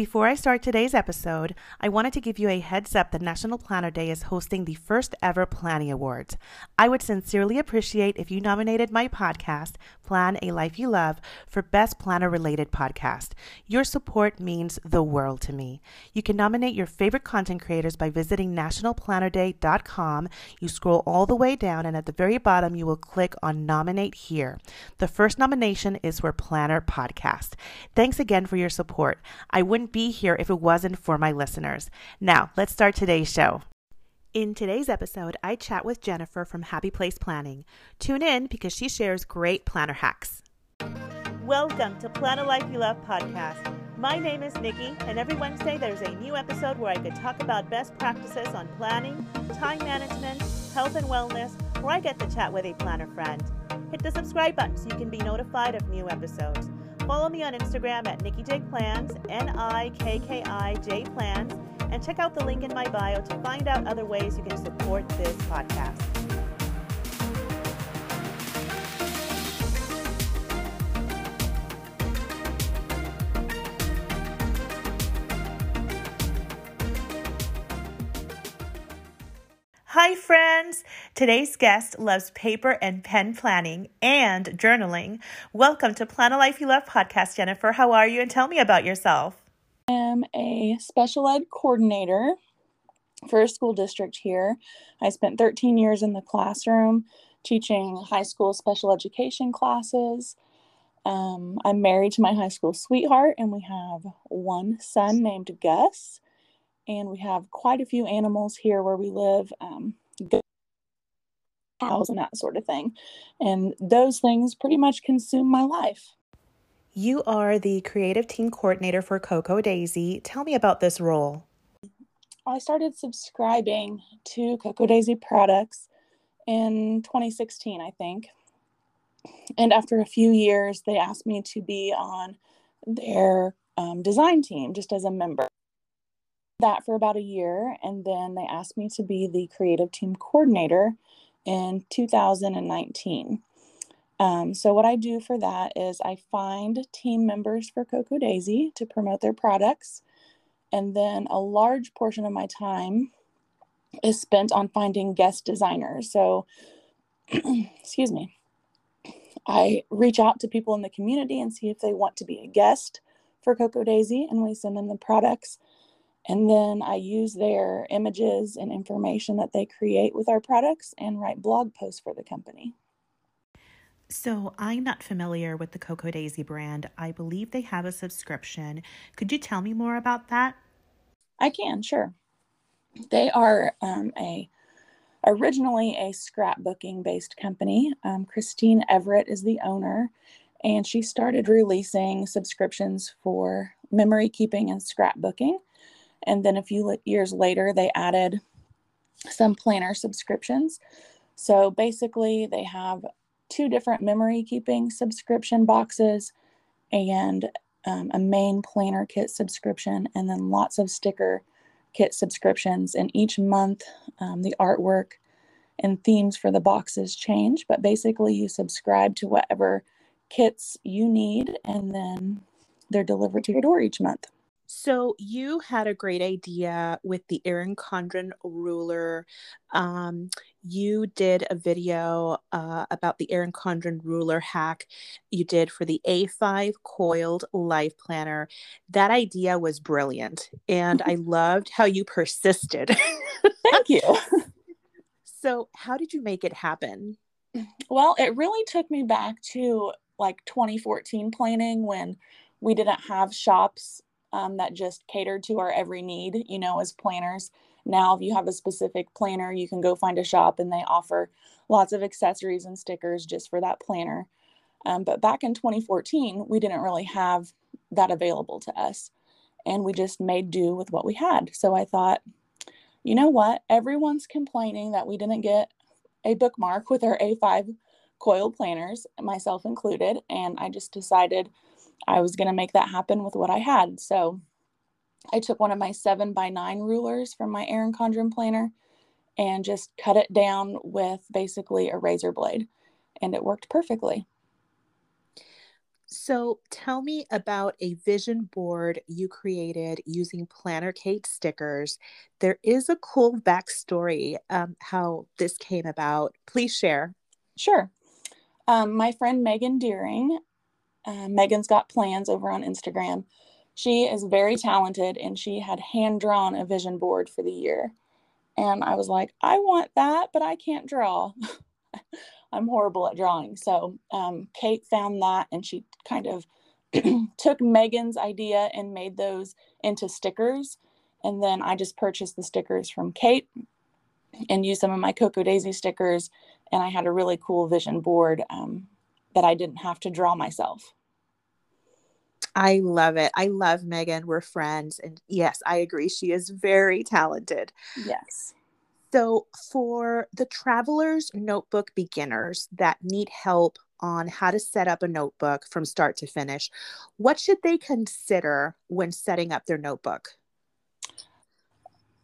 Before I start today's episode, I wanted to give you a heads up that National Planner Day is hosting the first ever Planning Awards. I would sincerely appreciate if you nominated my podcast, Plan a Life You Love, for Best Planner Related Podcast. Your support means the world to me. You can nominate your favorite content creators by visiting nationalplannerday.com. You scroll all the way down, and at the very bottom, you will click on Nominate Here. The first nomination is for Planner Podcast. Thanks again for your support. I wouldn't wouldn't be here if it wasn't for my listeners. Now, let's start today's show. In today's episode, I chat with Jennifer from Happy Place Planning. Tune in because she shares great planner hacks. Welcome to Plan a Life You Love podcast. My name is Nikki, and every Wednesday there's a new episode where I could talk about best practices on planning, time management, health and wellness, where I get to chat with a planner friend. Hit the subscribe button so you can be notified of new episodes. Follow me on Instagram at Nikki J Plans, N I K K I J Plans, and check out the link in my bio to find out other ways you can support this podcast. Hi, friends! Today's guest loves paper and pen planning and journaling. Welcome to Plan a Life You Love podcast, Jennifer. How are you? And tell me about yourself. I am a special ed coordinator for a school district here. I spent 13 years in the classroom teaching high school special education classes. Um, I'm married to my high school sweetheart, and we have one son named Gus and we have quite a few animals here where we live um, cows and that sort of thing. And those things pretty much consume my life. You are the creative team coordinator for Cocoa Daisy. Tell me about this role. I started subscribing to Cocoa Daisy products in 2016 i think. And after a few years they asked me to be on their um, design team just as a member that for about a year and then they asked me to be the creative team coordinator in 2019 um, so what i do for that is i find team members for cocoa daisy to promote their products and then a large portion of my time is spent on finding guest designers. So excuse me. I reach out to people in the community and see if they want to be a guest for cocoa daisy and we send them the products and then I use their images and information that they create with our products and write blog posts for the company. So, I'm not familiar with the Cocoa Daisy brand. I believe they have a subscription. Could you tell me more about that? I can, sure. They are um, a originally a scrapbooking based company. Um, Christine Everett is the owner, and she started releasing subscriptions for memory keeping and scrapbooking. And then a few years later, they added some planner subscriptions. So basically, they have two different memory keeping subscription boxes and um, a main planner kit subscription, and then lots of sticker kit subscriptions. And each month, um, the artwork and themes for the boxes change, but basically, you subscribe to whatever kits you need, and then they're delivered to your door each month. So you had a great idea with the Erin Condren ruler. Um, you did a video uh, about the Erin Condren ruler hack you did for the A5 coiled life planner. That idea was brilliant, and I loved how you persisted. Thank you. so, how did you make it happen? Well, it really took me back to like 2014 planning when we didn't have shops um, that just catered to our every need, you know, as planners. Now, if you have a specific planner, you can go find a shop and they offer lots of accessories and stickers just for that planner. Um, but back in 2014, we didn't really have that available to us. And we just made do with what we had. So I thought, you know what? Everyone's complaining that we didn't get a bookmark with our A5 coil planners, myself included. And I just decided I was going to make that happen with what I had. So I took one of my seven by nine rulers from my Erin Condren planner and just cut it down with basically a razor blade, and it worked perfectly. So, tell me about a vision board you created using Planner Kate stickers. There is a cool backstory um, how this came about. Please share. Sure. Um, my friend Megan Deering, uh, Megan's Got Plans over on Instagram. She is very talented and she had hand drawn a vision board for the year. And I was like, I want that, but I can't draw. I'm horrible at drawing. So um, Kate found that and she kind of took Megan's idea and made those into stickers. And then I just purchased the stickers from Kate and used some of my Cocoa Daisy stickers. And I had a really cool vision board um, that I didn't have to draw myself. I love it. I love Megan. We're friends. And yes, I agree. She is very talented. Yes. So, for the traveler's notebook beginners that need help on how to set up a notebook from start to finish, what should they consider when setting up their notebook?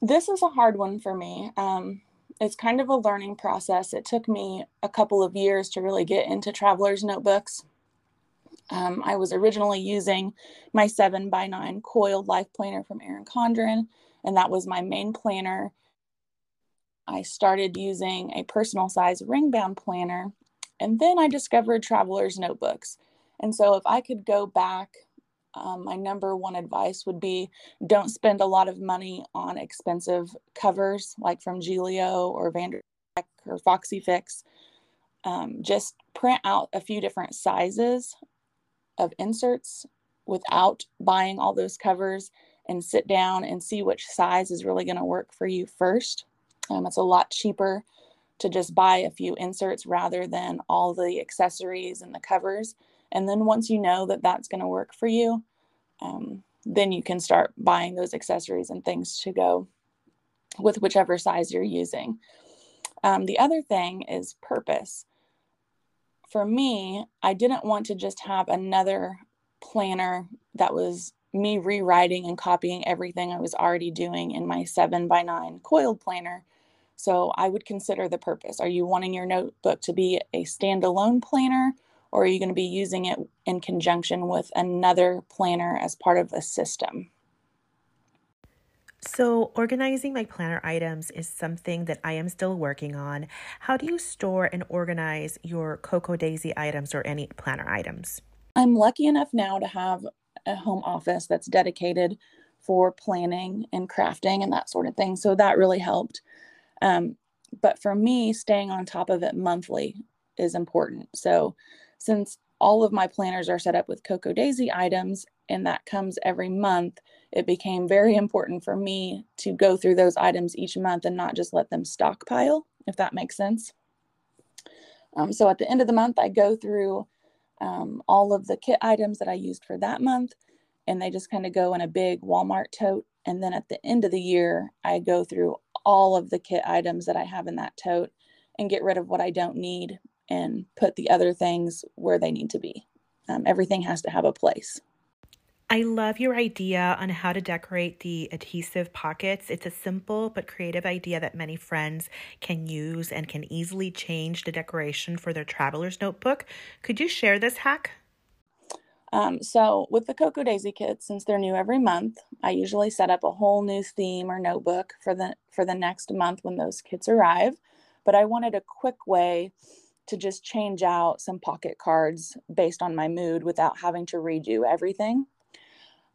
This is a hard one for me. Um, it's kind of a learning process. It took me a couple of years to really get into traveler's notebooks. Um, I was originally using my seven by nine coiled life planner from Erin Condren, and that was my main planner I started using a personal size ring bound planner. And then I discovered traveler's notebooks. And so, if I could go back, um, my number one advice would be don't spend a lot of money on expensive covers like from Gillio or Vander or Foxy Fix. Um, just print out a few different sizes of inserts without buying all those covers and sit down and see which size is really going to work for you first. Um, it's a lot cheaper to just buy a few inserts rather than all the accessories and the covers. And then once you know that that's going to work for you, um, then you can start buying those accessories and things to go with whichever size you're using. Um, the other thing is purpose. For me, I didn't want to just have another planner that was me rewriting and copying everything I was already doing in my seven by nine coiled planner. So I would consider the purpose. Are you wanting your notebook to be a standalone planner or are you going to be using it in conjunction with another planner as part of a system? So, organizing my planner items is something that I am still working on. How do you store and organize your Cocoa Daisy items or any planner items? I'm lucky enough now to have a home office that's dedicated for planning and crafting and that sort of thing. So that really helped. Um, but for me, staying on top of it monthly is important. So since all of my planners are set up with Cocoa Daisy items and that comes every month, it became very important for me to go through those items each month and not just let them stockpile, if that makes sense. Um, so at the end of the month, I go through um, all of the kit items that I used for that month, and they just kind of go in a big Walmart tote. And then at the end of the year, I go through all of the kit items that I have in that tote and get rid of what I don't need and put the other things where they need to be. Um, everything has to have a place. I love your idea on how to decorate the adhesive pockets. It's a simple but creative idea that many friends can use and can easily change the decoration for their traveler's notebook. Could you share this hack? Um, so with the Cocoa Daisy kits, since they're new every month, I usually set up a whole new theme or notebook for the for the next month when those kits arrive. But I wanted a quick way to just change out some pocket cards based on my mood without having to redo everything.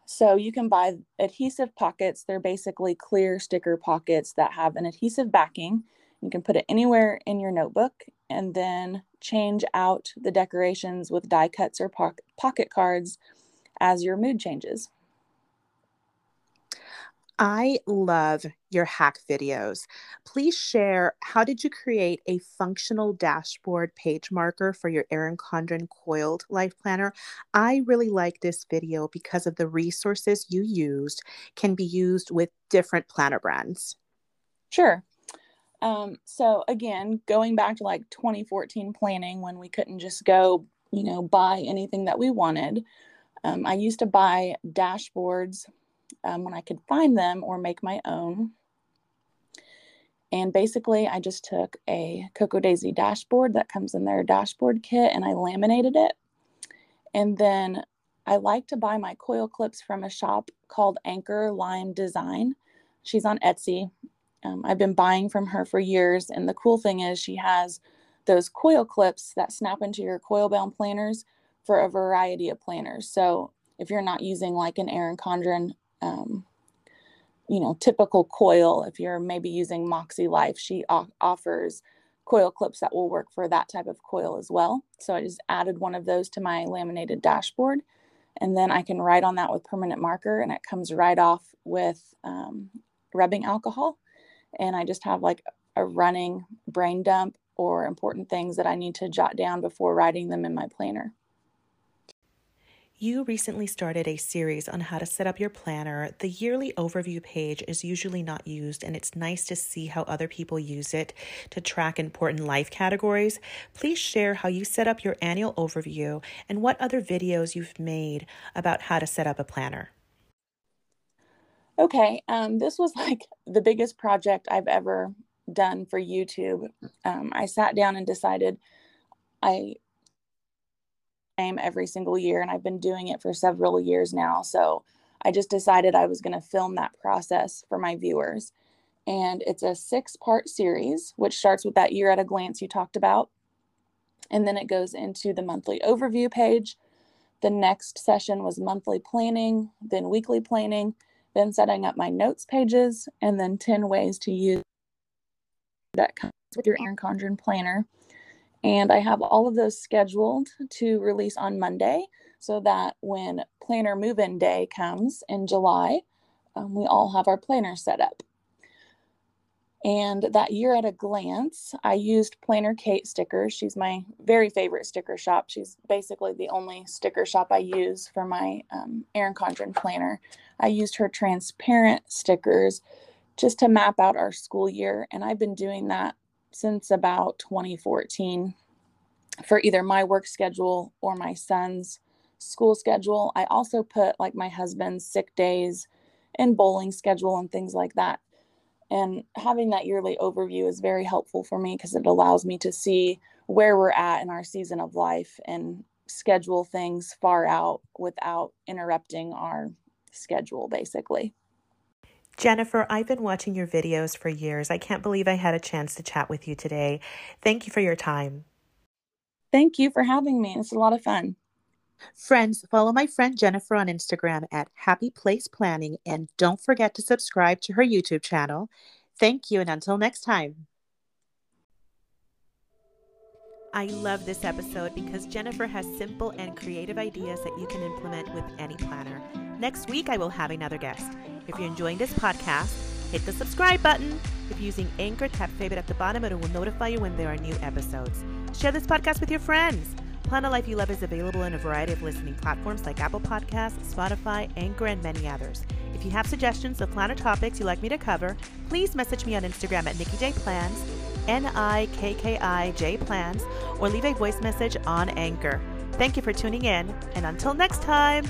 So you can buy adhesive pockets. They're basically clear sticker pockets that have an adhesive backing. You can put it anywhere in your notebook and then change out the decorations with die cuts or po- pocket cards as your mood changes. I love your hack videos. Please share how did you create a functional dashboard page marker for your Erin Condren coiled life planner? I really like this video because of the resources you used can be used with different planner brands. Sure. Um, so again, going back to like 2014 planning when we couldn't just go, you know, buy anything that we wanted. Um, I used to buy dashboards um, when I could find them or make my own. And basically, I just took a Cocoa Daisy dashboard that comes in their dashboard kit and I laminated it. And then I like to buy my coil clips from a shop called Anchor Lime Design. She's on Etsy. Um, I've been buying from her for years. And the cool thing is, she has those coil clips that snap into your coil bound planners for a variety of planners. So if you're not using like an Erin Condren, um, you know, typical coil, if you're maybe using Moxie Life, she o- offers coil clips that will work for that type of coil as well. So I just added one of those to my laminated dashboard. And then I can write on that with permanent marker and it comes right off with um, rubbing alcohol. And I just have like a running brain dump or important things that I need to jot down before writing them in my planner. You recently started a series on how to set up your planner. The yearly overview page is usually not used, and it's nice to see how other people use it to track important life categories. Please share how you set up your annual overview and what other videos you've made about how to set up a planner. Okay, um, this was like the biggest project I've ever done for YouTube. Um, I sat down and decided I every single year, and I've been doing it for several years now. So I just decided I was going to film that process for my viewers. And it's a six part series, which starts with that year at a glance you talked about. And then it goes into the monthly overview page. The next session was monthly planning, then weekly planning, then setting up my notes pages, and then 10 ways to use that comes with your Erin Condren planner. And I have all of those scheduled to release on Monday so that when planner move in day comes in July, um, we all have our planner set up. And that year at a glance, I used Planner Kate stickers. She's my very favorite sticker shop. She's basically the only sticker shop I use for my um, Erin Condren planner. I used her transparent stickers just to map out our school year. And I've been doing that since about 2014 for either my work schedule or my son's school schedule. I also put like my husband's sick days and bowling schedule and things like that. And having that yearly overview is very helpful for me because it allows me to see where we're at in our season of life and schedule things far out without interrupting our schedule, basically. Jennifer, I've been watching your videos for years. I can't believe I had a chance to chat with you today. Thank you for your time. Thank you for having me. It's a lot of fun. Friends, follow my friend Jennifer on Instagram at Happy Place Planning and don't forget to subscribe to her YouTube channel. Thank you, and until next time. I love this episode because Jennifer has simple and creative ideas that you can implement with any planner. Next week, I will have another guest. If you're enjoying this podcast, hit the subscribe button. If you're using Anchor, tap favorite at the bottom and it will notify you when there are new episodes. Share this podcast with your friends. Plan a Life You Love is available in a variety of listening platforms like Apple Podcasts, Spotify, Anchor, and many others. If you have suggestions of planner topics you'd like me to cover, please message me on Instagram at Nikki J Plans, N I K K I J Plans, or leave a voice message on Anchor. Thank you for tuning in, and until next time.